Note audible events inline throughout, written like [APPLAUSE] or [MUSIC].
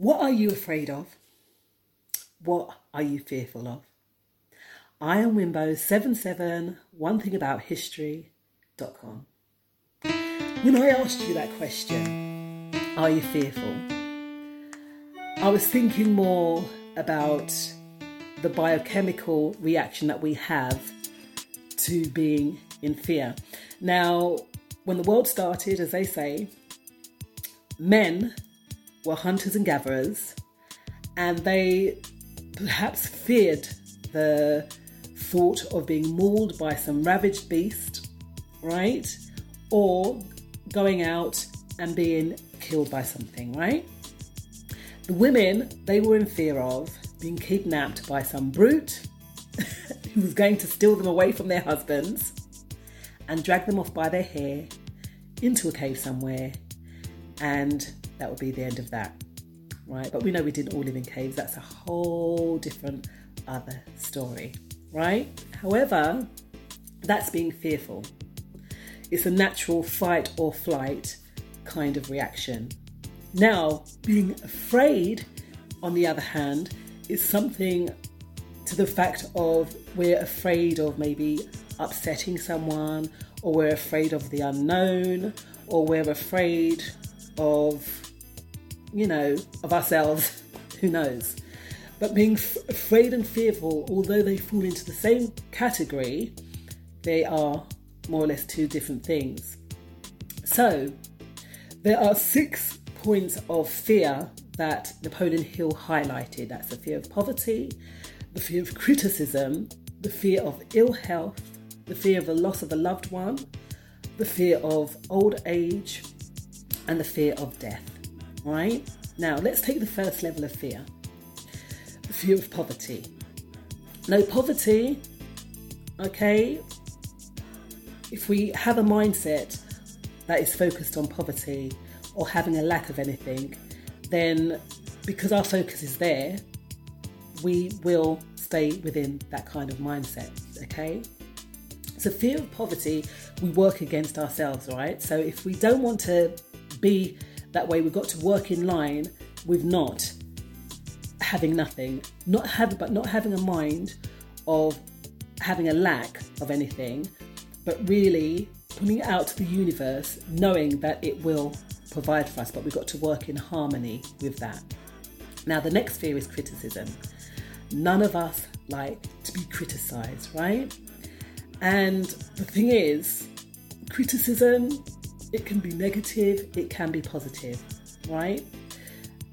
What are you afraid of? What are you fearful of? I am Wimbo77, one thing about history.com. When I asked you that question, are you fearful? I was thinking more about the biochemical reaction that we have to being in fear. Now, when the world started, as they say, men were hunters and gatherers, and they perhaps feared the thought of being mauled by some ravaged beast, right? Or going out and being killed by something, right? The women, they were in fear of being kidnapped by some brute [LAUGHS] who was going to steal them away from their husbands and drag them off by their hair into a cave somewhere, and that would be the end of that, right? But we know we didn't all live in caves, that's a whole different other story, right? However, that's being fearful. It's a natural fight or flight kind of reaction. Now, being afraid, on the other hand, is something to the fact of we're afraid of maybe upsetting someone, or we're afraid of the unknown, or we're afraid of, you know, of ourselves. [LAUGHS] Who knows? But being f- afraid and fearful, although they fall into the same category, they are more or less two different things. So, there are six points of fear that Napoleon Hill highlighted that's the fear of poverty, the fear of criticism, the fear of ill health, the fear of the loss of a loved one, the fear of old age, and the fear of death. Right? Now, let's take the first level of fear fear of poverty. No poverty, okay, if we have a mindset that is focused on poverty or having a lack of anything, then because our focus is there, we will stay within that kind of mindset, okay? So, fear of poverty, we work against ourselves, right? So, if we don't want to be that way, we've got to work in line with not having nothing, not having, but not having a mind of having a lack of anything, but really putting out to the universe, knowing that it will provide for us, but we've got to work in harmony with that. Now, the next fear is criticism. None of us like to be criticized, right? And the thing is, criticism, it can be negative, it can be positive, right?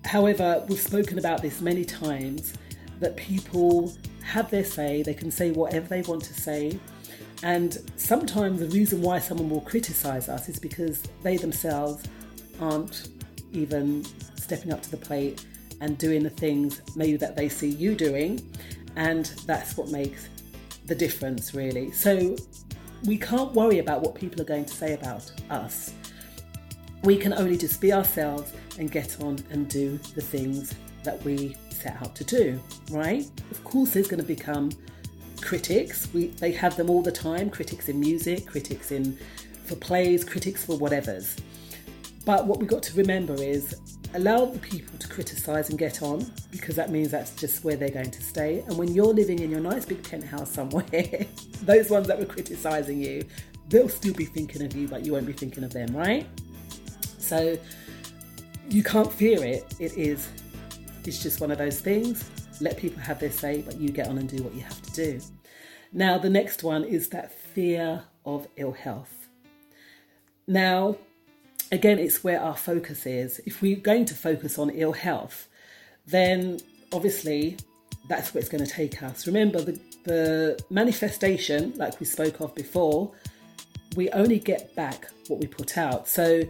However, we've spoken about this many times that people have their say, they can say whatever they want to say. And sometimes the reason why someone will criticize us is because they themselves aren't even stepping up to the plate and doing the things maybe that they see you doing. And that's what makes the difference, really. So we can't worry about what people are going to say about us. We can only just be ourselves and get on and do the things that we set out to do, right? Of course, there's going to become critics. We, they have them all the time critics in music, critics in for plays, critics for whatever's. But what we've got to remember is allow the people to criticise and get on because that means that's just where they're going to stay. And when you're living in your nice big penthouse somewhere, [LAUGHS] those ones that were criticising you, they'll still be thinking of you, but you won't be thinking of them, right? So you can't fear it. It is, it's just one of those things. Let people have their say, but you get on and do what you have to do. Now, the next one is that fear of ill health. Now, again, it's where our focus is. If we're going to focus on ill health, then obviously that's where it's going to take us. Remember, the, the manifestation, like we spoke of before, we only get back what we put out. So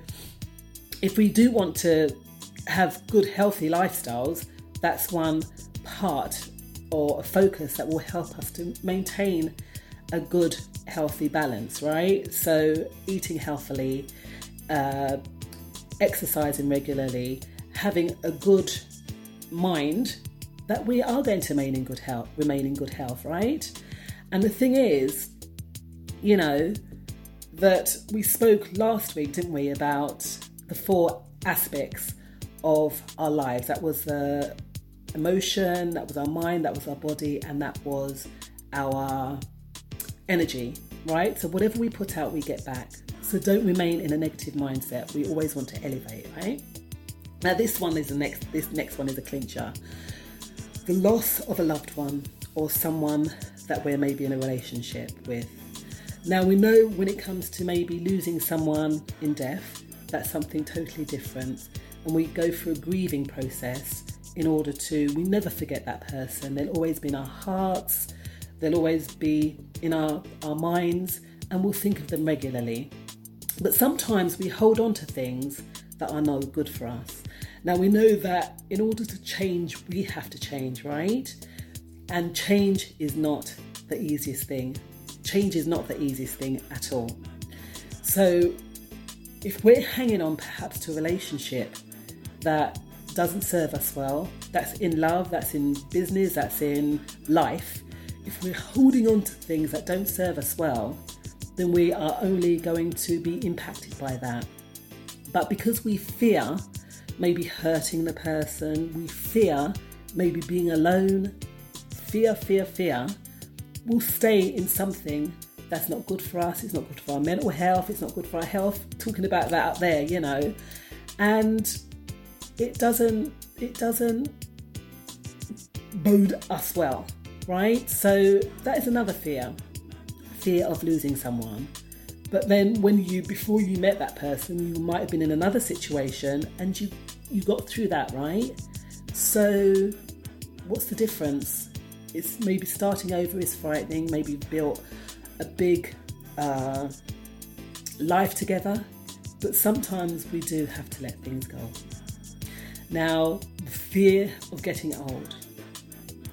if we do want to have good, healthy lifestyles, that's one part or a focus that will help us to maintain a good, healthy balance, right? So, eating healthily, uh, exercising regularly, having a good mind that we are going to remain in good health, remain in good health, right? And the thing is, you know, that we spoke last week, didn't we, about the four aspects of our lives. That was the emotion, that was our mind, that was our body, and that was our energy, right? So whatever we put out, we get back. So don't remain in a negative mindset. We always want to elevate, right? Now this one is the next this next one is a clincher. The loss of a loved one or someone that we're maybe in a relationship with. Now we know when it comes to maybe losing someone in death, that's something totally different. And we go through a grieving process in order to we never forget that person. They'll always be in our hearts, they'll always be in our, our minds, and we'll think of them regularly. But sometimes we hold on to things that are not good for us. Now we know that in order to change, we have to change, right? And change is not the easiest thing. Change is not the easiest thing at all. So if we're hanging on perhaps to a relationship that doesn't serve us well, that's in love, that's in business, that's in life, if we're holding on to things that don't serve us well, then we are only going to be impacted by that. But because we fear maybe hurting the person, we fear maybe being alone, fear, fear, fear, we'll stay in something that's not good for us, it's not good for our mental health, it's not good for our health, talking about that out there, you know. And it doesn't it doesn't bode us well, right? So that is another fear. Fear of losing someone. But then when you before you met that person, you might have been in another situation and you you got through that, right? So what's the difference? It's maybe starting over is frightening, maybe built a big uh, life together, but sometimes we do have to let things go. Now, the fear of getting old.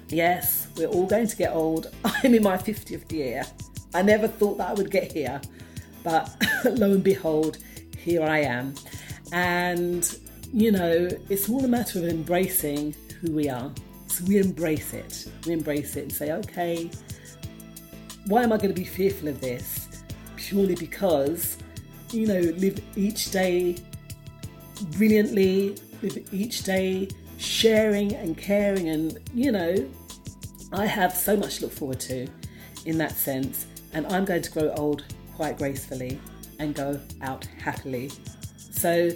Yes, we're all going to get old. [LAUGHS] I'm in my 50th year. I never thought that I would get here, but [LAUGHS] lo and behold, here I am. And, you know, it's all a matter of embracing who we are. So we embrace it. We embrace it and say, okay, why am I going to be fearful of this? Purely because, you know, live each day brilliantly, live each day sharing and caring, and, you know, I have so much to look forward to in that sense, and I'm going to grow old quite gracefully and go out happily. So,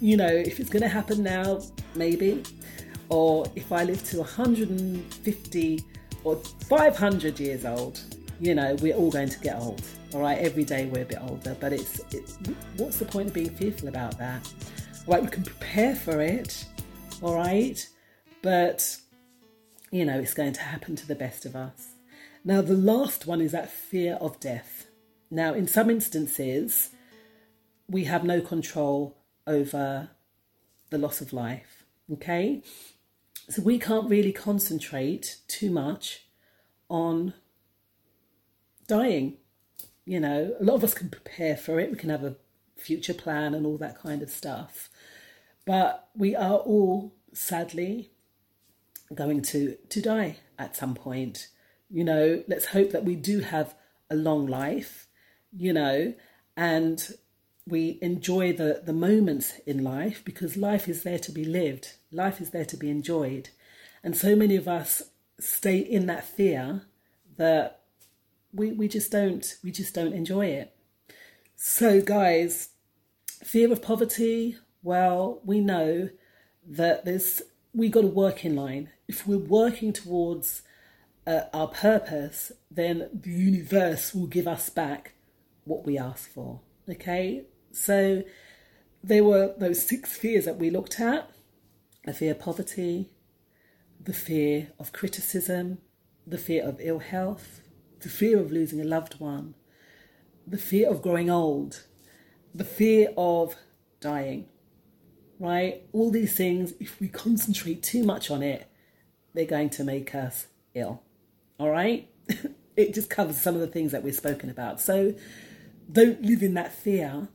you know, if it's going to happen now, maybe, or if I live to 150 or 500 years old, you know, we're all going to get old. All right, every day we're a bit older, but it's, it's what's the point of being fearful about that? Right, we can prepare for it, all right, but you know, it's going to happen to the best of us. Now, the last one is that fear of death. Now, in some instances, we have no control over the loss of life, okay? So we can't really concentrate too much on dying. You know, a lot of us can prepare for it, we can have a future plan and all that kind of stuff. But we are all sadly going to, to die at some point. You know, let's hope that we do have a long life, you know, and we enjoy the, the moments in life because life is there to be lived, life is there to be enjoyed. And so many of us stay in that fear that we, we just don't we just don't enjoy it. So guys, fear of poverty, well, we know that there's we got to work in line. If we're working towards uh, our purpose, then the universe will give us back what we ask for. Okay, so there were those six fears that we looked at: the fear of poverty, the fear of criticism, the fear of ill health, the fear of losing a loved one, the fear of growing old, the fear of dying, right? All these things, if we concentrate too much on it, they're going to make us ill, all right? [LAUGHS] it just covers some of the things that we've spoken about. So don't live in that fear,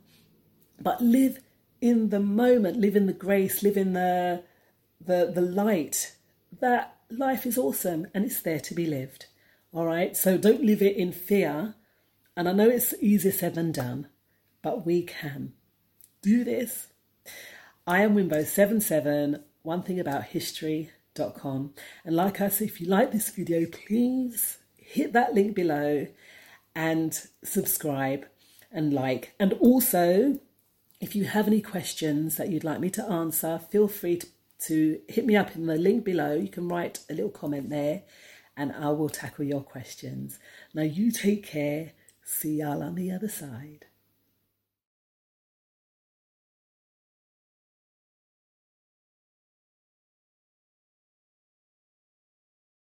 but live in the moment, live in the grace, live in the the the light that life is awesome and it's there to be lived. All right, so don't live it in fear. And I know it's easier said than done, but we can do this. I am Wimbo77, one thing about And like I said, if you like this video, please hit that link below and subscribe and like. And also, if you have any questions that you'd like me to answer, feel free to, to hit me up in the link below. You can write a little comment there and I will tackle your questions. Now, you take care. See y'all on the other side.